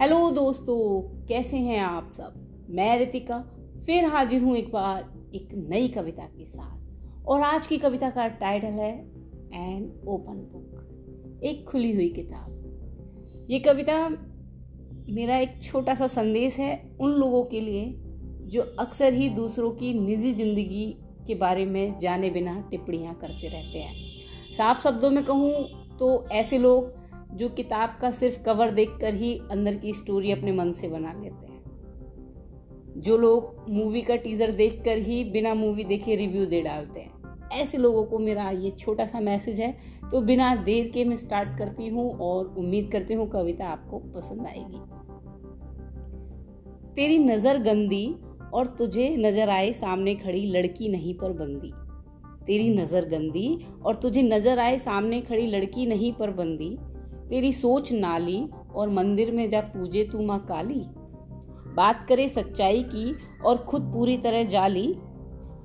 Hello दोस्तों, कैसे हैं आप सब? मैं रितिका, फिर हाजिर हूँ एक बार एक नई कविता के साथ। और आज की कविता का टाइटल है एन ओपन बुक एक खुली हुई किताब। ये कविता मेरा एक छोटा सा संदेश है उन लोगों के लिए जो अक्सर ही दूसरों की निजी ज़िंदगी के बारे में जाने बिना टिप्पणियाँ करते रहते हैं। साफ़ शब्दों में कहूँ तो ऐसे लोग जो किताब का सिर्फ़ कवर देखकर ही अंदर की स्टोरी अपने मन से बना लेते हैं। जो लोग मूवी का टीजर देखकर ही बिना मूवी देखे रिव्यू दे डालते हैं। ऐसे लोगों को मेरा ये छोटा सा मैसेज है। तो बिना देर के मैं स्टार्ट करती हूँ और उम्मीद करती हूँ कविता आपको पसंद आएगी। तेरी नज़र गंदी और तुझे नज़र आए सामने खड़ी लड़की नहीं पर बंदी। तेरी नज़र गंदी और तुझे नज़र आए सामने खड़ी लड़की नहीं पर बंदी। तेरी सोच नाली और मंदिर में जा पूजे तू माँ काली। बात करे सच्चाई की और खुद पूरी तरह जाली।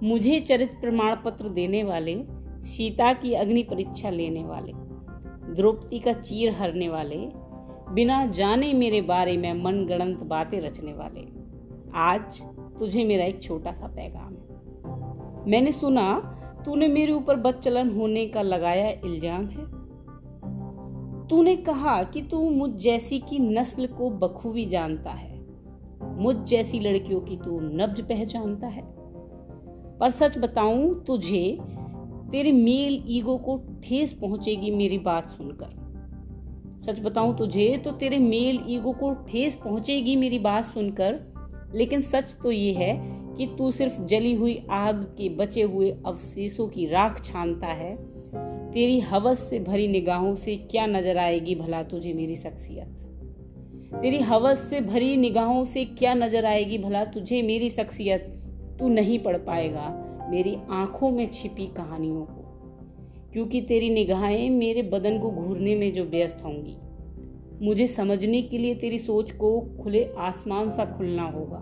मुझे चरित्र प्रमाण पत्र देने वाले, सीता की अग्नि परीक्षा लेने वाले, द्रौपदी का चीर हरने वाले, बिना जाने मेरे बारे में मन गणंत बातें रचने वाले। आज तुझे मेरा एक छोटा सा पैगाम है। मैंने सुना, तूने मेरे ऊपर बदचलन होने का लगाया इल्ज़ाम है। तूने कहा कि तू मुझ जैसी की नस्ल को बखूबी जानता है। मुझ जैसी लड़कियों की तू नब्ज पहचानता है। पर सच बताऊँ तुझे, तेरे मेल ईगो को ठेस पहुंचेगी मेरी बात सुनकर। सच बताऊँ तुझे तो तेरे मेल ईगो को ठेस पहुंचेगी मेरी बात सुनकर। लेकिन सच तो ये है कि तू सिर्फ़ जली हुई आग के बचे हुए अवशेषों की राख छानता है तेरी हवस से भरी निगाहों से क्या नज़र आएगी भला तुझे मेरी शख्सियत? तेरी हवस से भरी निगाहों से क्या नज़र आएगी भला तुझे मेरी शख्सियत? तू नहीं पढ़ पाएगा मेरी आँखों में छिपी कहानियों को, क्योंकि तेरी निगाहें मेरे बदन को घूरने में जो व्यस्त होंगी। मुझे समझने के लिए तेरी सोच को खुले आसमान सा खुलना होगा,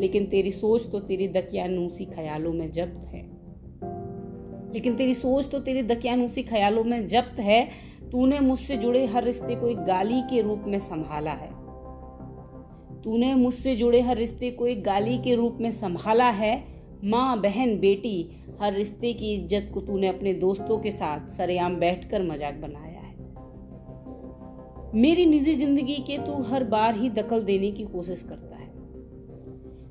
लेकिन तेरी सोच तो तेरी दकियानूसी ख्यालों में जब्त है। लेकिन तेरी सोच तो तेरे दकियानुसी ख्यालों में जब्त है। तूने मुझसे जुड़े हर रिश्ते को एक गाली के रूप में संभाला है। तूने मुझसे जुड़े हर रिश्ते को एक गाली के रूप में संभाला है। माँ, बहन, बेटी, हर रिश्ते की इज़्ज़त को तूने अपने दोस्तों के साथ सरेआम बैठकर मज़ाक बनाया है। मेरी निजी ज़िंदगी के तू हर बार ही दखल देने की कोशिश करता है।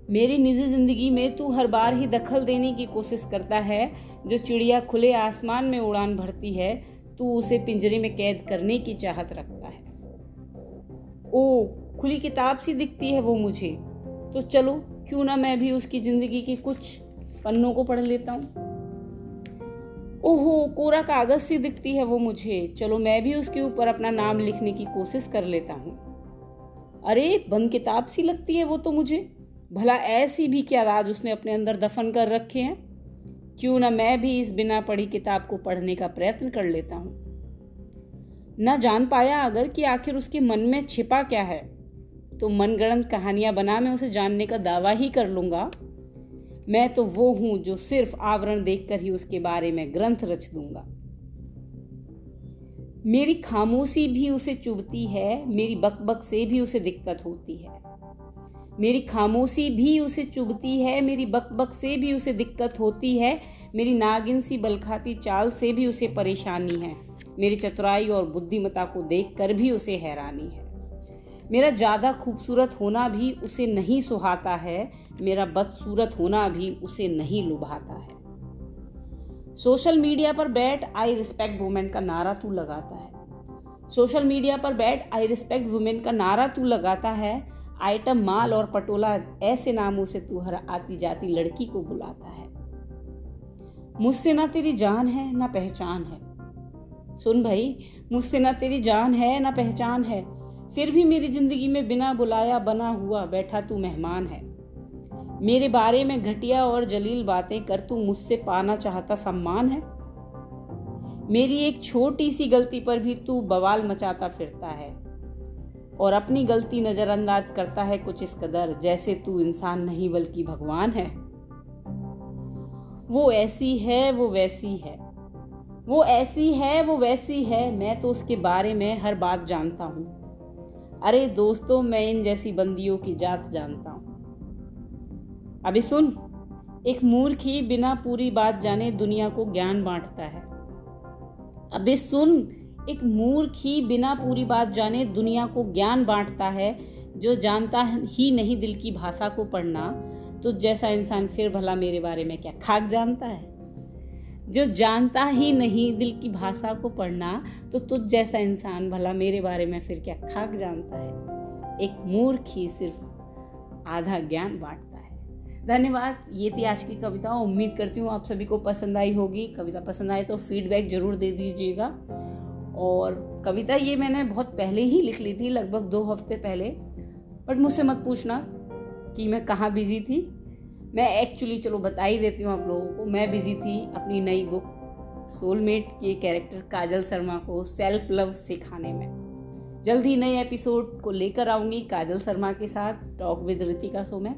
मेरी निजी ज़िंदगी में तू हर बार ही दखल देने की कोशिश करता है। जो चिड़िया खुले आसमान में उड़ान भरती है, तू उसे पिंजरे में कैद करने की चाहत रखता है। ओ, खुली किताब सी दिखती है वो मुझे। तो चलो, क्यों ना मैं भी उसकी ज़िंदगी के कुछ पन्नों को पढ़ लेता हूँ। ओहो, कोरा कागज़ सी दिखती है वो मुझे। चलो, मैं भी उसके ऊपर अपना नाम लिखने की कोशिश कर लेता हूँ। अरे, बंद किताब सी लगती है वो तो मुझे। भला ऐसी भी क्या राज उसने अपने अंदर दफन कर रखे हैं? क्यों ना मैं भी इस बिना पढ़ी किताब को पढ़ने का प्रयत्न कर लेता हूँ? न जान पाया अगर कि आखिर उसके मन में छिपा क्या है? तो मनगणन कहानियाँ बना मैं उसे जानने का दावा ही कर लूँगा। मैं तो वो हूँ जो सिर्फ़ आवरण देखकर ही उसके बारे में ग्रंथ रच दूँगा। मेरी खामोशी भी उसे चुभती है, मेरी बकबक से भी उसे दिक्कत होती है। मेरी खामोशी भी उसे चुभती है, मेरी बकबक से भी उसे दिक्कत होती है, मेरी नागिन सी बलखाती चाल से भी उसे परेशानी है, मेरी चतुराई और बुद्धिमता को देख कर भी उसे हैरानी है। मेरा ज़्यादा खूबसूरत होना भी उसे नहीं सुहाता है, मेरा बदसूरत होना भी उसे नहीं लुभाता है। सोशल मीडिया पर बैठ आई रिस्पेक्ट वुमेन का नारा तू लगाता है। सोशल मीडिया पर बैठ आई रिस्पेक्ट वुमेन का नारा तू लगाता है आइटम माल और पटोला ऐसे नामों से तू हर आती जाती लड़की को बुलाता है। मुझसे ना तेरी जान है, ना पहचान है। सुन भाई, मुझसे ना तेरी जान है, ना पहचान है। फिर भी मेरी ज़िंदगी में बिना बुलाया बना हुआ बैठा तू मेहमान है। मेरे बारे में घटिया और जलील बातें कर तू मुझसे पाना चाहता सम्मान है। मेरी एक छोटी सी गलती पर भी तू बवाल मचाता फिरता है। और अपनी गलती नजरअंदाज करता है कुछ इस कदर, जैसे तू इंसान नहीं बल्कि भगवान है। वो ऐसी है, वो वैसी है। वो ऐसी है, वो वैसी है, मैं तो उसके बारे में हर बात जानता हूँ। अरे दोस्तों, मैं इन जैसी बंदियों की जात जानता हूँ। अभी सुन, एक मूर्ख ही बिना पूरी बात जाने दुनिया को ज्ञान बांटता है। अभी सुन एक मूर्ख ही बिना पूरी बात जाने दुनिया को ज्ञान बांटता है, जो जानता ही नहीं दिल की भाषा को पढ़ना तो जैसा इंसान फिर भला मेरे बारे में क्या खाक जानता है? जो जानता ही नहीं दिल की भाषा को पढ़ना तो तुझ जैसा इंसान भला मेरे बारे में फिर क्या खाक जानता है? एक मूर्ख ही सिर्फ़ आधा ज्ञान बांटता है। धन्यवाद, ये थी आज की कविता। उम्मीद करती हूँ आप सभी को पसंद आई होगी। कविता पसंद आए तो फीडबैक ज़रूर दे दीजिएगा। और कविता ये मैंने बहुत पहले ही लिख ली थी, लगभग दो हफ़्ते पहले। बट मुझसे मत पूछना कि मैं कहाँ बिज़ी थी। मैं एक्चुअली चलो बता ही देती हूँ आप लोगों को, मैं बिज़ी थी अपनी नई बुक सोलमेट के कैरेक्टर काजल शर्मा को सेल्फ लव सिखाने में। जल्द ही नए एपिसोड को लेकर आऊँगी काजल शर्मा के साथ टॉक विद रितिका शो में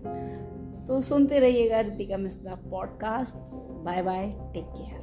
तो सुनते रहिएगा Ritika Mishra podcast bye bye take care